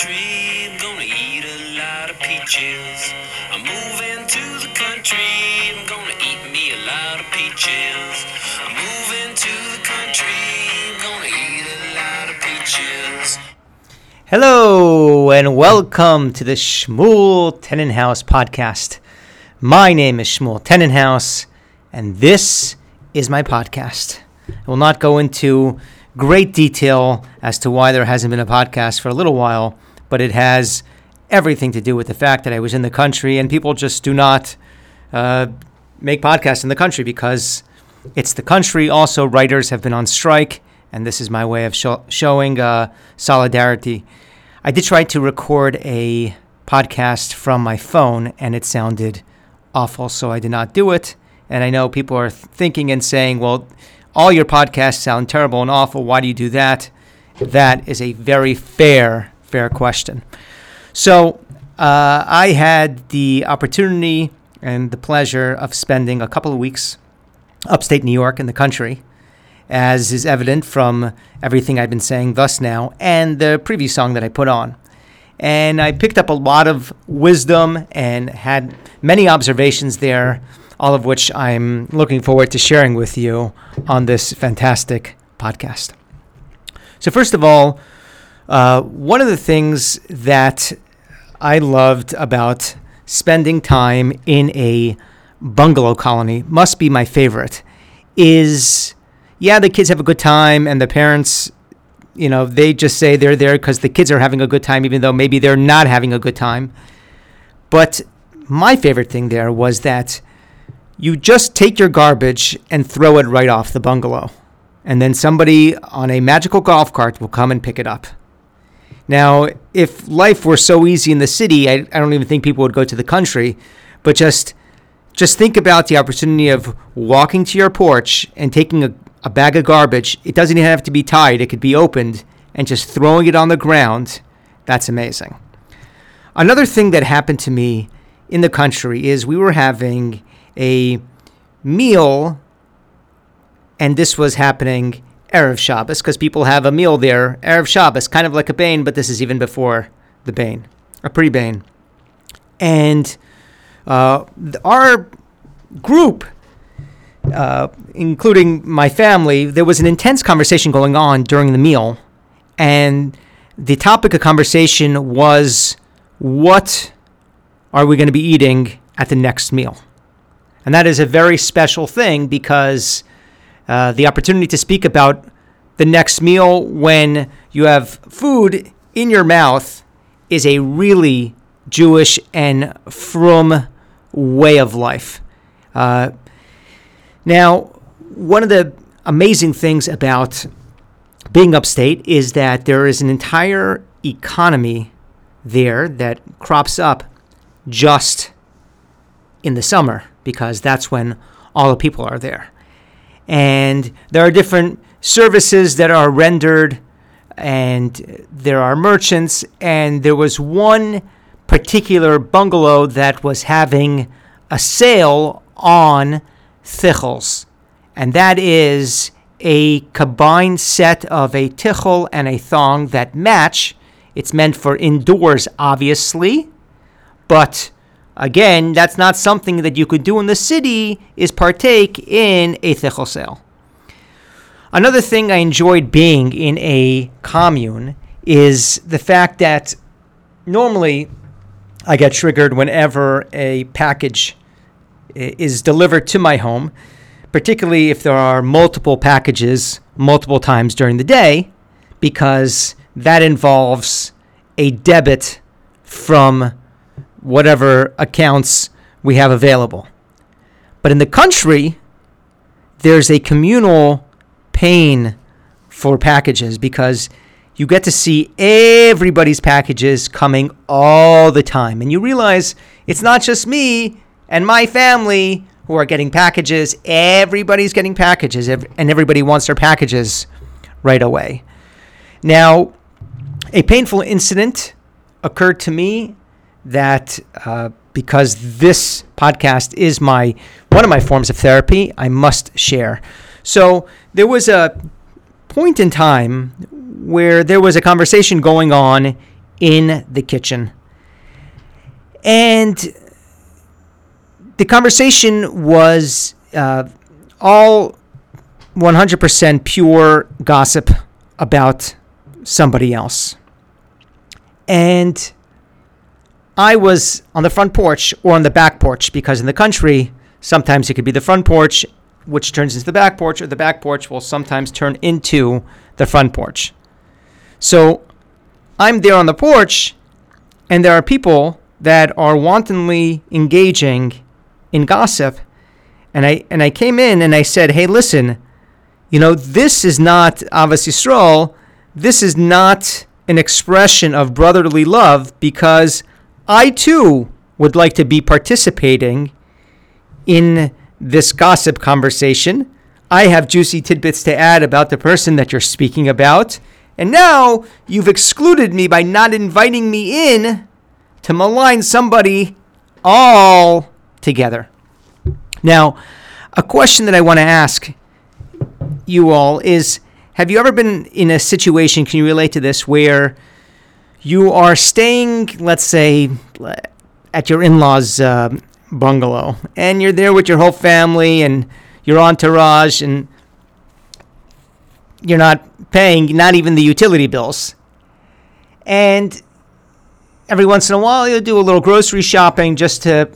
I'm gonna eat a lot of peaches. I'm moving to the country. I'm gonna eat me a lot of peaches. I'm moving to the country. Gonna eat a lot of peaches. Hello and welcome to the Shmuel Tenenhouse podcast. My name is Shmuel Tenenhouse, and this is my podcast. I will not go into great detail as to why there hasn't been a podcast for a little while, but it has everything to do with the fact that I was in the country and people just do not uh, make podcasts in the country because it's the country. Also, writers have been on strike, and this is my way of sho- showing uh, solidarity. I did try to record a podcast from my phone, and it sounded awful, so I did not do it. And I know people are thinking and saying, well, all your podcasts sound terrible and awful. Why do you do that? That is a very fair, fair question. So uh, I had the opportunity and the pleasure of spending a couple of weeks upstate New York in the country, as is evident from everything I've been saying thus now and the previous song that I put on. And I picked up a lot of wisdom and had many observations there all of which I'm looking forward to sharing with you on this fantastic podcast. So, first of all, uh, one of the things that I loved about spending time in a bungalow colony must be my favorite is yeah the kids have a good time and the parents you know they just say they're there because the kids are having a good time even though maybe they're not having a good time but my favorite thing there was that you just take your garbage and throw it right off the bungalow. And then somebody on a magical golf cart will come and pick it up. Now, if life were so easy in the city, I, I don't even think people would go to the country. But just just think about the opportunity of walking to your porch and taking a, a bag of garbage. It doesn't even have to be tied, it could be opened, and just throwing it on the ground. That's amazing. Another thing that happened to me in the country is we were having a meal, and this was happening Erev Shabbos, because people have a meal there, Erev Shabbos, kind of like a Bain, but this is even before the Bain, a pre Bain. And uh, our group, uh, including my family, there was an intense conversation going on during the meal. And the topic of conversation was what are we going to be eating at the next meal? And that is a very special thing because uh, the opportunity to speak about the next meal when you have food in your mouth is a really Jewish and frum way of life. Uh, now, one of the amazing things about being upstate is that there is an entire economy there that crops up just in the summer because that's when all the people are there. And there are different services that are rendered, and there are merchants, and there was one particular bungalow that was having a sale on tichels, and that is a combined set of a tichel and a thong that match. It's meant for indoors, obviously, but Again, that's not something that you could do in the city, is partake in a tichel sale. Another thing I enjoyed being in a commune is the fact that normally I get triggered whenever a package eh, is delivered to my home, particularly if there are multiple packages multiple times during the day, because that involves a debit from whatever accounts we have available. But in the country, there's a communal pain for packages because you get to see everybody's packages coming all the time. And you realize it's not just me and my family who are getting packages, everybody's getting packages, and everybody wants their packages right away. Now, a painful incident occurred to me that uh, because this podcast is my one of my forms of therapy, I must share. So there was a point in time where there was a conversation going on in the kitchen. And the conversation was uh, all 100% pure gossip about somebody else. And I was on the front porch or on the back porch because in the country, sometimes it could be the front porch, which turns into the back porch, or the back porch will sometimes turn into the front porch. So I'm there on the porch, and there are people that are wantonly engaging in gossip. And I and I came in and I said, "Hey, listen, you know this is not Ahavas Yisrael. This is not an expression of brotherly love because I too would like to be participating in this gossip conversation. I have juicy tidbits to add about the person that you're speaking about." And now you've excluded me by not inviting me in to malign somebody all together. Now, a question that I want to ask you all is Have you ever been in a situation, can you relate to this, where you are staying, let's say, at your in law's uh, bungalow, and you're there with your whole family and your entourage, and you're not paying not even the utility bills. And every once in a while, you'll do a little grocery shopping just to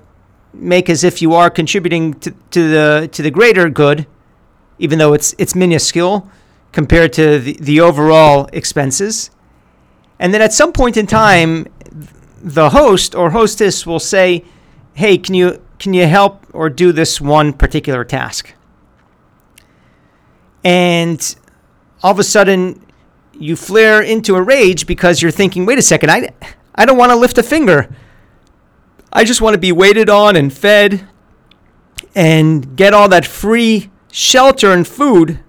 make as if you are contributing to, to the to the greater good, even though it's it's minuscule compared to the, the overall expenses. And then at some point in time, the host or hostess will say, "Hey, can you can you help or do this one particular task?" And all of a sudden, you flare into a rage because you're thinking, "Wait a second, I I don't want to lift a finger. I just want to be waited on and fed and get all that free shelter and food.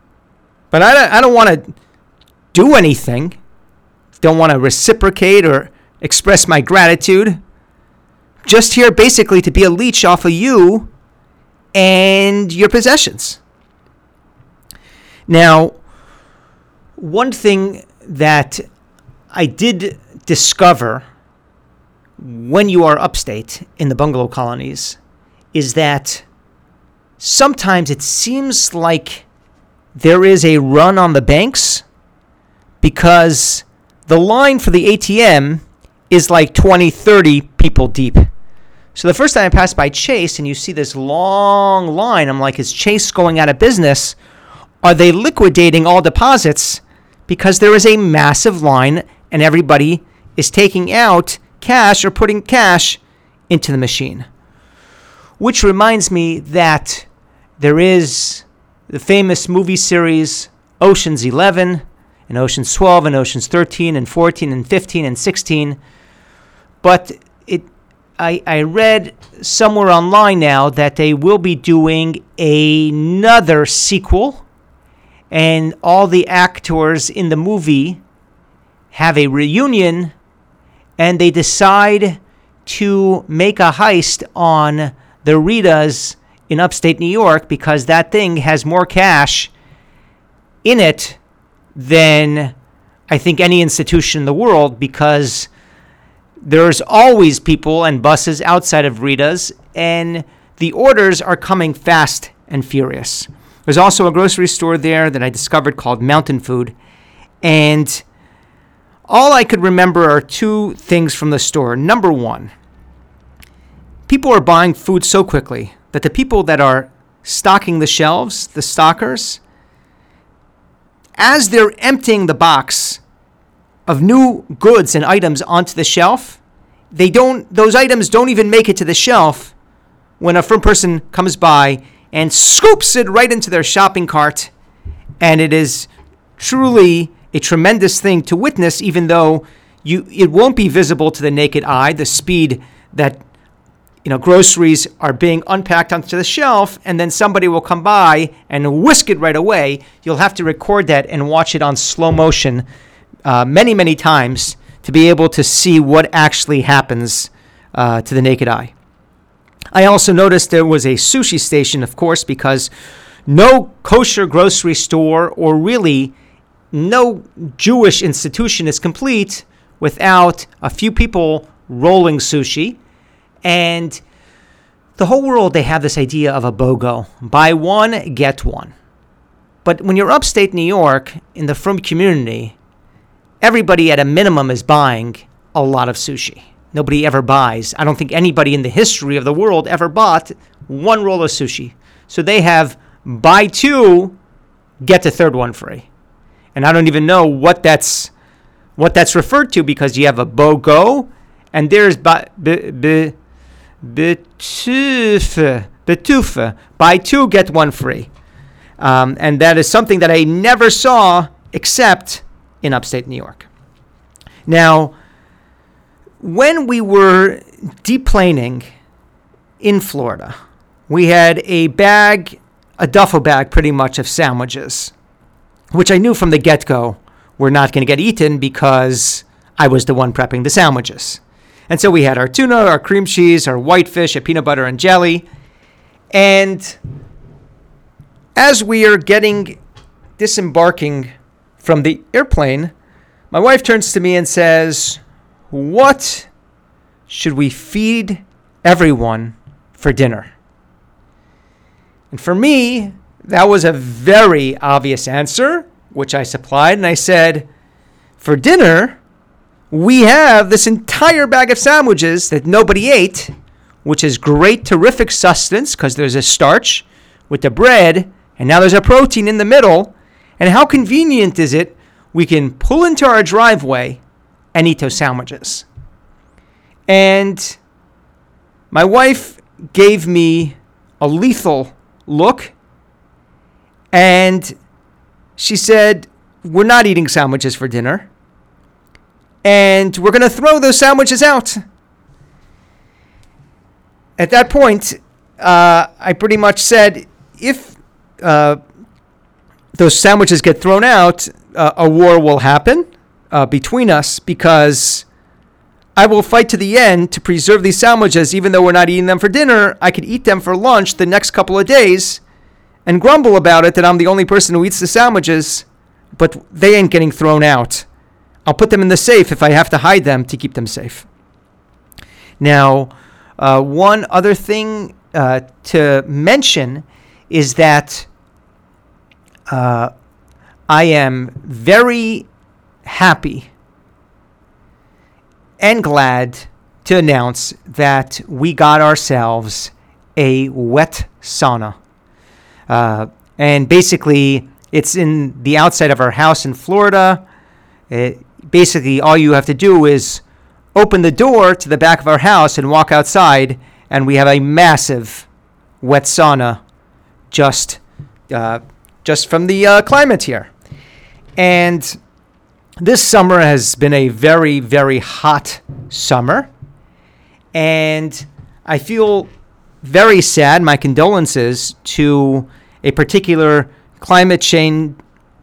But I don't, I don't want to do anything. Don't want to reciprocate or express my gratitude. Just here basically to be a leech off of you and your possessions. Now, one thing that I did discover when you are upstate in the bungalow colonies is that sometimes it seems like there is a run on the banks because the line for the ATM is like 20, 30 people deep. So the first time I passed by Chase and you see this long line, I'm like, is Chase going out of business? Are they liquidating all deposits? Because there is a massive line and everybody is taking out cash or putting cash into the machine. Which reminds me that there is the famous movie series Ocean's 11 and Ocean's 12 and Ocean's 13 and 14 and 15 and 16. But it I, I read somewhere online now that they will be doing another sequel and all the actors in the movie have a reunion and they decide to make a heist on the Ritas in upstate New York because that thing has more cash in it than I think any institution in the world because there's always people and buses outside of Rita's and the orders are coming fast and furious. There's also a grocery store there that I discovered called Mountain Food and all I could remember are two things from the store. Number one, people are buying food so quickly that the people that are stocking the shelves, the stockers, as they're emptying the box of new goods and items onto the shelf, they don't those items don't even make it to the shelf when a frum person comes by and scoops it right into their shopping cart and it is truly a tremendous thing to witness, even though you it won't be visible to the naked eye. The speed that you know groceries are being unpacked onto the shelf, and then somebody will come by and whisk it right away. You'll have to record that and watch it on slow motion uh, many many times to be able to see what actually happens uh, to the naked eye. I also noticed there was a sushi station, of course, because no kosher grocery store or really no Jewish institution is complete without a few people rolling sushi. And the whole world, they have this idea of a BOGO buy one, get one. But when you're upstate New York in the frum community, everybody at a minimum is buying a lot of sushi. Nobody ever buys. I don't think anybody in the history of the world ever bought one roll of sushi. So they have buy two, get the third one free. And I don't even know what that's what that's referred to because you have a BOGO and there's ba, be, be, betuf, betuf, buy two, get one free. Um, and that is something that I never saw except in upstate New York. Now, when we were deplaning in Florida, we had a bag, a duffel bag pretty much of sandwiches, which I knew from the get go were not going to get eaten because I was the one prepping the sandwiches. And so we had our tuna, our cream cheese, our white fish, a peanut butter and jelly. And as we are getting disembarking from the airplane, my wife turns to me and says, What should we feed everyone for dinner? And for me, that was a very obvious answer, which I supplied. And I said, For dinner, we have this entire bag of sandwiches that nobody ate, which is great, terrific sustenance because there's a starch with the bread, and now there's a protein in the middle. And how convenient is it? We can pull into our driveway and eat those sandwiches. And my wife gave me a lethal look, and she said, We're not eating sandwiches for dinner and we're going to throw those sandwiches out. At that point, uh, I pretty much said if uh, those sandwiches get thrown out, uh, a war will happen uh, between us because I will fight to the end to preserve these sandwiches, even though we're not eating them for dinner. I could eat them for lunch the next couple of days and grumble about it that I'm the only person who eats the sandwiches, but they ain't getting thrown out. I'll put them in the safe if I have to hide them to keep them safe. Now, uh, one other thing uh, to mention is that uh, I am very happy and glad to announce that we got ourselves a wet sauna. Uh, and basically, it's in the outside of our house in Florida. It, basically all you have to do is open the door to the back of our house and walk outside, and we have a massive wet sauna just uh, just from the uh, climate here. And this summer has been a very, very hot summer. And I feel very sad. My condolences to a particular climate change,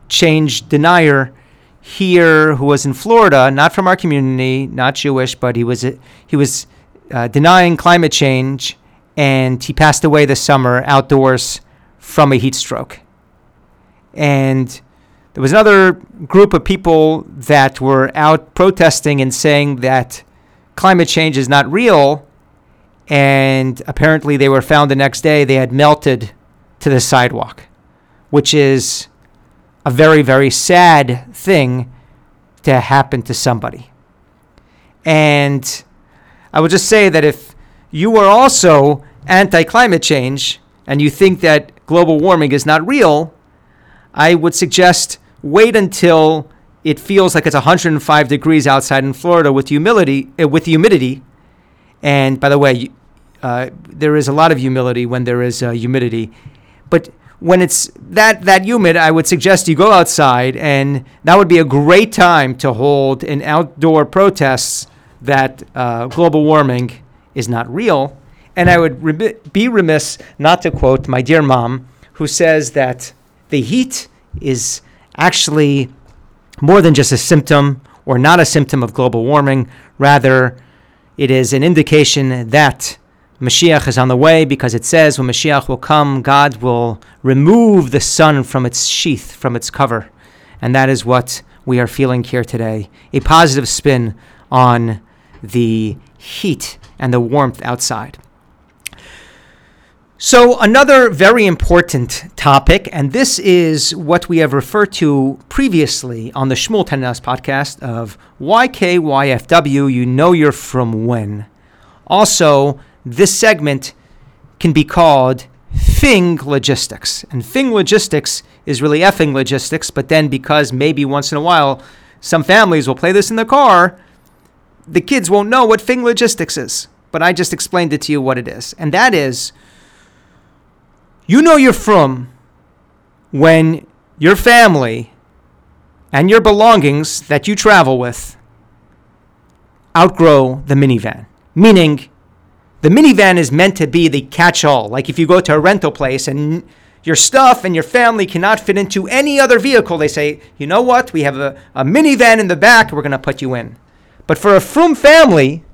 change denier here who was in Florida, not from our community, not Jewish, but he was he was uh, denying climate change, and he passed away this summer outdoors from a heat stroke. And there was another group of people that were out protesting and saying that climate change is not real. And apparently, they were found the next day, they had melted to the sidewalk, which is a very, very sad thing to happen to somebody. And I would just say that if you are also anti climate change and you think that global warming is not real, I would suggest wait until it feels like it's 105 degrees outside in Florida with humidity. Uh, with humidity, and by the way, uh, there is a lot of humidity when there is uh, humidity, but when it's that that humid, I would suggest you go outside, and that would be a great time to hold an outdoor protests that uh, global warming is not real. And I would re- be remiss not to quote my dear mom, who says that the heat is actually more than just a symptom or not a symptom of global warming. Rather, it is an indication that Mashiach is on the way because it says when Mashiach will come, God will remove the sun frum its sheath, from its cover. And that is what we are feeling here today, a positive spin on the heat and the warmth outside. So, another very important topic, and this is what we have referred to previously on the Shmuel Tennis podcast of YKYFW, you know you're from when. Also, this segment can be called Fing Logistics. And Fing Logistics is really effing logistics, but then because maybe once in a while some families will play this in the car, the kids won't know what Fing Logistics is. But I just explained it to you what it is. And that is you know you're frum when your family and your belongings that you travel with outgrow the minivan. Meaning, the minivan is meant to be the catch all. Like if you go to a rental place and your stuff and your family cannot fit into any other vehicle, they say, you know what? We have a, a minivan in the back, we're going to put you in. But for a Frum family,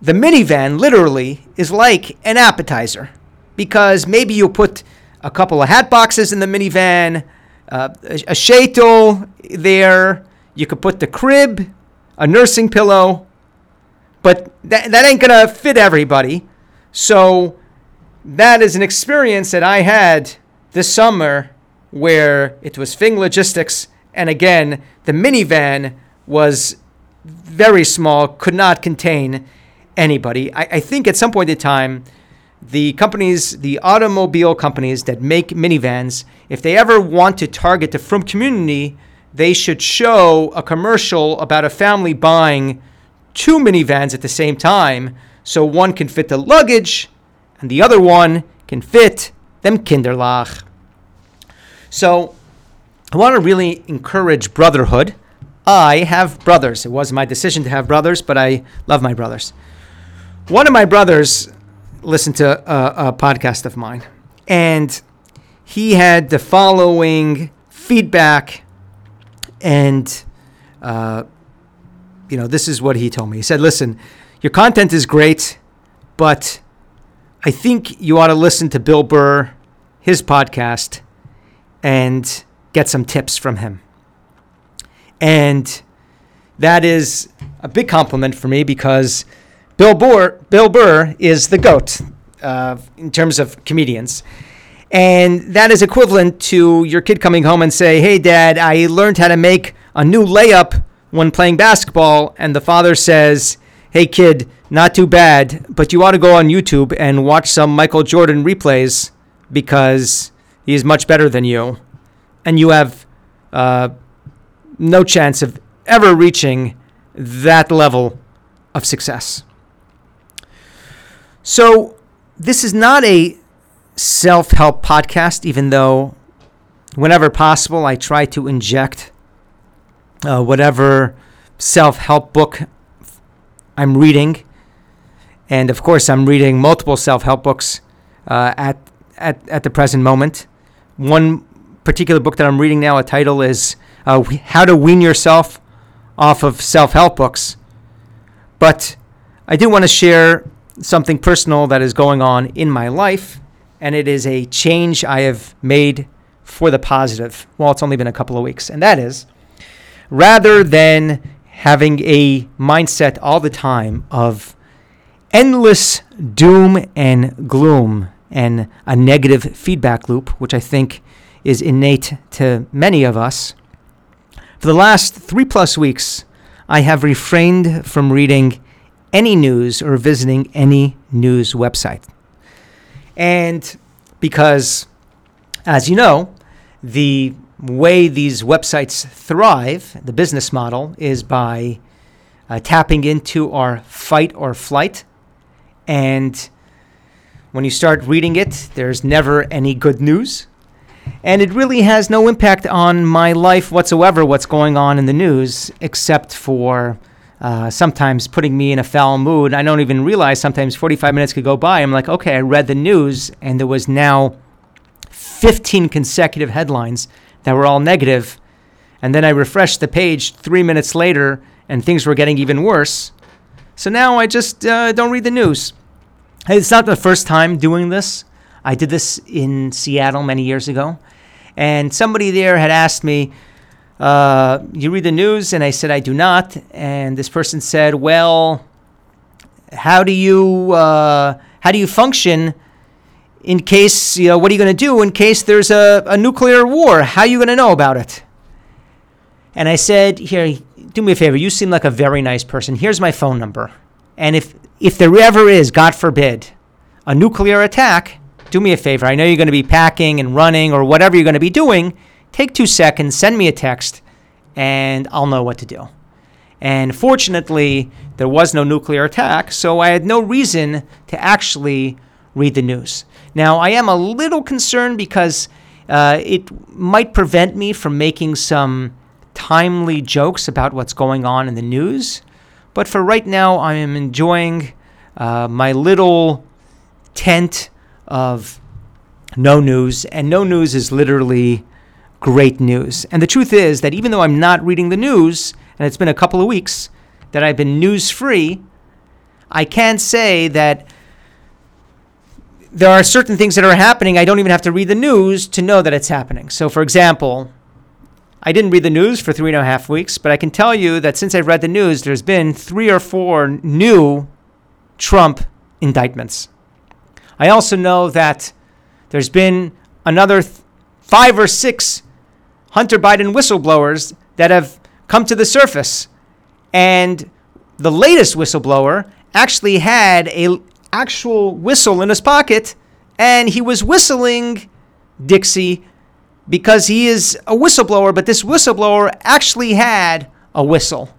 the minivan literally is like an appetizer because maybe you'll put a couple of hat boxes in the minivan, uh, a, a there. You could put the crib, a nursing pillow, but that, that ain't gonna fit everybody. So that is an experience that I had this summer where it was Fing Logistics, and again, the minivan was very small, could not contain anybody. I, I think at some point in time, the companies, the automobile companies that make minivans, if they ever want to target the Frum community, they should show a commercial about a family buying two minivans at the same time so one can fit the luggage and the other one can fit them Kinderlach. So I want to really encourage brotherhood. I have brothers. It was my decision to have brothers, but I love my brothers. One of my brothers listened to a, a podcast of mine, and he had the following feedback, and uh, you know, this is what he told me. He said, "Listen, your content is great, but I think you ought to listen to Bill Burr, his podcast, and get some tips from him." And that is a big compliment for me because Bill Burr, Bill Burr is the goat uh, in terms of comedians. And that is equivalent to your kid coming home and say, "Hey, Dad, I learned how to make a new layup when playing basketball." And the father says, "Hey, kid, not too bad, but you ought to go on YouTube and watch some Michael Jordan replays because he is much better than you, and you have uh, no chance of ever reaching that level of success." So, this is not a self help podcast, even though whenever possible I try to inject uh, whatever self help book I'm reading. And of course, I'm reading multiple self help books uh, at, at, at the present moment. One particular book that I'm reading now, a title is uh, How to Wean Yourself Off of Self Help Books. But I do want to share something personal that is going on in my life, and it is a change I have made for the positive. Well, it's only been a couple of weeks, and that is rather than having a mindset all the time of endless doom and gloom and a negative feedback loop, which I think is innate to many of us. For the last three plus weeks, I have refrained from reading any news or visiting any news website. And because, as you know, the way these websites thrive, the business model, is by uh, tapping into our fight or flight. And when you start reading it, there's never any good news. And it really has no impact on my life whatsoever, what's going on in the news, except for uh, sometimes putting me in a foul mood. I don't even realize sometimes 45 minutes could go by. I'm like, okay, I read the news, and there was now 15 consecutive headlines that were all negative. And then I refreshed the page three minutes later, and things were getting even worse. So now I just uh, don't read the news. It's not the first time doing this. I did this in Seattle many years ago. And somebody there had asked me, uh, you read the news? And I said, I do not. And this person said, Well, how do you uh, how do you function in case you know what are you going to do in case there's a, a nuclear war? How are you going to know about it? And I said, Here, do me a favor. You seem like a very nice person. Here's my phone number. And if if there ever is, God forbid, a nuclear attack, do me a favor. I know you're going to be packing and running or whatever you're going to be doing. Take two seconds, send me a text, and I'll know what to do. And fortunately, there was no nuclear attack, so I had no reason to actually read the news. Now, I am a little concerned because uh, it might prevent me from making some timely jokes about what's going on in the news. But for right now, I am enjoying uh, my little tent of no news, and no news is literally great news. And the truth is that even though I'm not reading the news, and it's been a couple of weeks that I've been news free, I can say that there are certain things that are happening. I don't even have to read the news to know that it's happening. So, for example, I didn't read the news for three and a half weeks, but I can tell you that since I've read the news, there's been three or four new Trump indictments. I also know that there's been another th- five or six Hunter Biden whistleblowers that have come to the surface. And the latest whistleblower actually had a actual whistle in his pocket and he was whistling Dixie because he is a whistleblower, but this whistleblower actually had a whistle.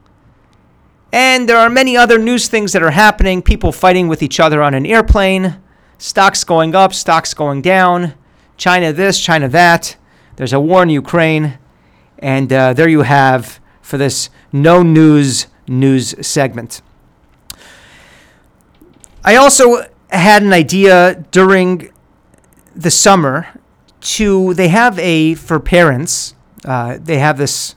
And there are many other news things that are happening people fighting with each other on an airplane, stocks going up, stocks going down, China this, China that. There's a war in Ukraine. And uh, there you have for this no news news segment. I also had an idea during the summer to they have a for parents uh, they have this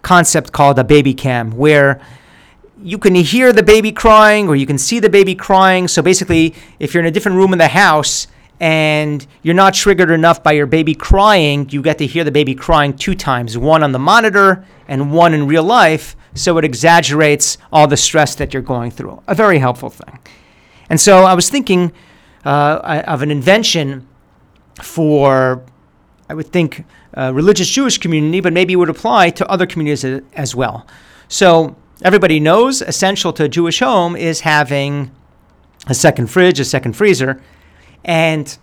concept called a baby cam where you can hear the baby crying or you can see the baby crying. So basically if you're in a different room in the house and you're not triggered enough by your baby crying you get to hear the baby crying two times one on the monitor and one in real life. So it exaggerates all the stress that you're going through. A very helpful thing and so i was thinking uh, of an invention for, I would think, uh, religious Jewish community, but maybe it would apply to other communities as well. So everybody knows essential to a Jewish home is having a second fridge, a second freezer, and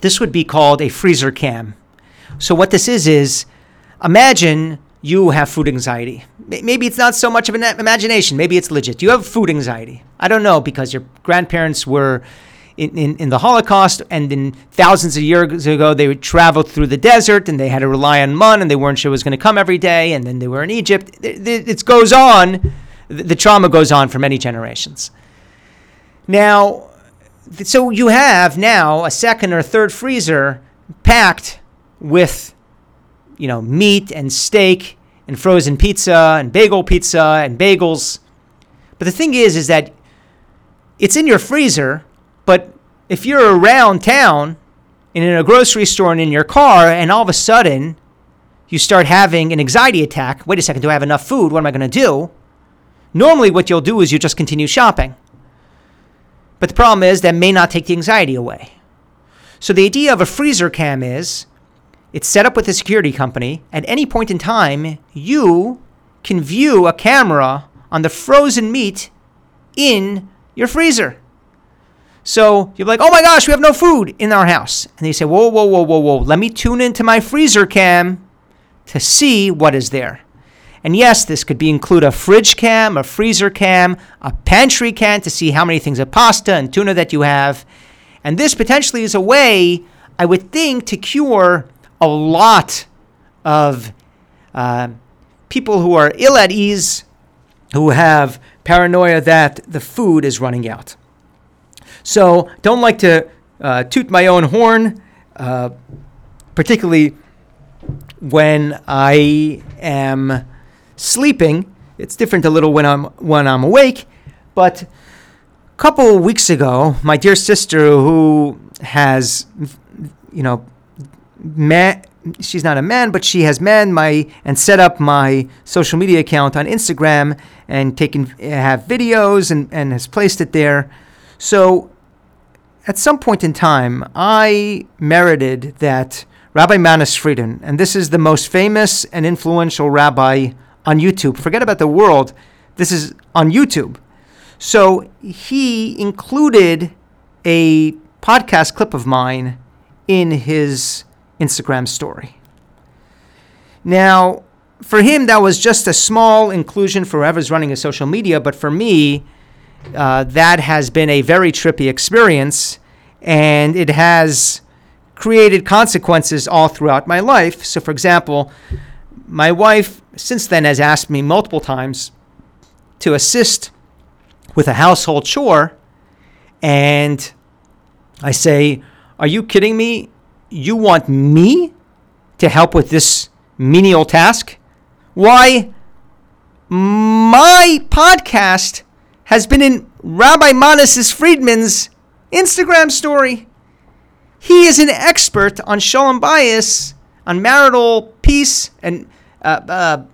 this would be called a freezer cam. So what this is is imagine you have food anxiety. Maybe it's not so much of an imagination. Maybe it's legit. You have food anxiety. I don't know because your grandparents were in, in, in, the Holocaust and in thousands of years ago, they traveled through the desert and they had to rely on mun and they weren't sure it was going to come every day. And then they were in Egypt. It, it, it goes on. The, the trauma goes on for many generations. Now, so you have now a second or third freezer packed with, you know, meat and steak and frozen pizza and bagel pizza and bagels. But the thing is, is that it's in your freezer but if you're around town and in a grocery store and in your car, and all of a sudden you start having an anxiety attack, wait a second, do I have enough food? What am I going to do? Normally, what you'll do is you just continue shopping. But the problem is that may not take the anxiety away. So the idea of a freezer cam is it's set up with a security company. At any point in time, you can view a camera on the frozen meat in your freezer. So you're like, oh my gosh, we have no food in our house. And they say, whoa, whoa, whoa, whoa, whoa. Let me tune into my freezer cam to see what is there. And yes, this could be include a fridge cam, a freezer cam, a pantry cam to see how many things of pasta and tuna that you have. And this potentially is a way, I would think, to cure a lot of uh, people who are ill at ease, who have paranoia that the food is running out. So don't like to uh, toot my own horn, uh, particularly when I am sleeping. It's different a little when I'm when I'm awake, but a couple weeks ago, my dear sister, who has, you know, ma- she's not a man, but she has manned my and set up my social media account on Instagram and taken have videos and, and has placed it there. So at some point in time, I merited that Rabbi Manis Friedman, and this is the most famous and influential rabbi on YouTube. Forget about the world. This is on YouTube. So he included a podcast clip of mine in his Instagram story. Now, for him, that was just a small inclusion for whoever's running a social media, but for me, uh, that has been a very trippy experience, and it has created consequences all throughout my life. So, for example, my wife since then has asked me multiple times to assist with a household chore, and I say, Are you kidding me? You want me to help with this menial task? Why, my podcast has been in Rabbi Manis Friedman's Instagram story. He is an expert on shalom bayis, on marital peace and uh, uh,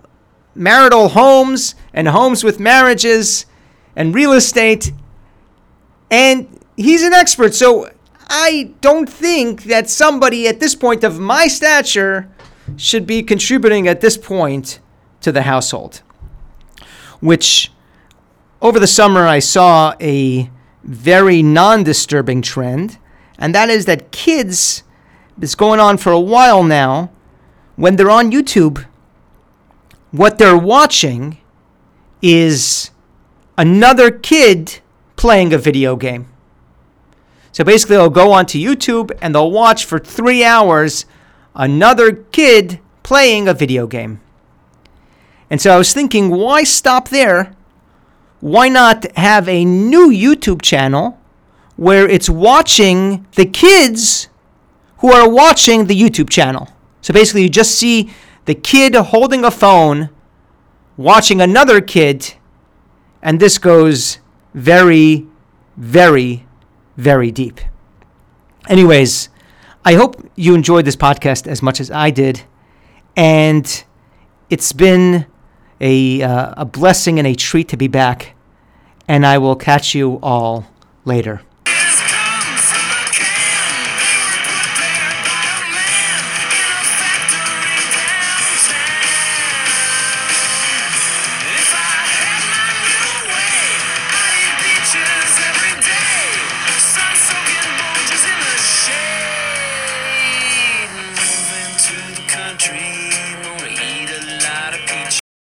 marital homes and homes with marriages and real estate. And he's an expert. So I don't think that somebody at this point of my stature should be contributing at this point to the household. Which over the summer I saw a very non disturbing trend, and that is that kids, it's going on for a while now, when they're on YouTube, what they're watching is another kid playing a video game. So basically, they'll go onto YouTube and they'll watch for three hours another kid playing a video game. And so I was thinking, why stop there? Why not have a new YouTube channel where it's watching the kids who are watching the YouTube channel? So basically, you just see the kid holding a phone watching another kid, and this goes very, very very deep. Anyways, I hope you enjoyed this podcast as much as I did. And it's been a, uh, a blessing and a treat to be back. And I will catch you all later.